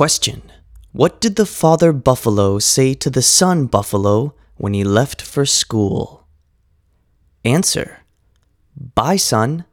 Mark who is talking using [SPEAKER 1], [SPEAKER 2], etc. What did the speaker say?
[SPEAKER 1] Question What did the father buffalo say to the son buffalo when he left for school? Answer Bye, son.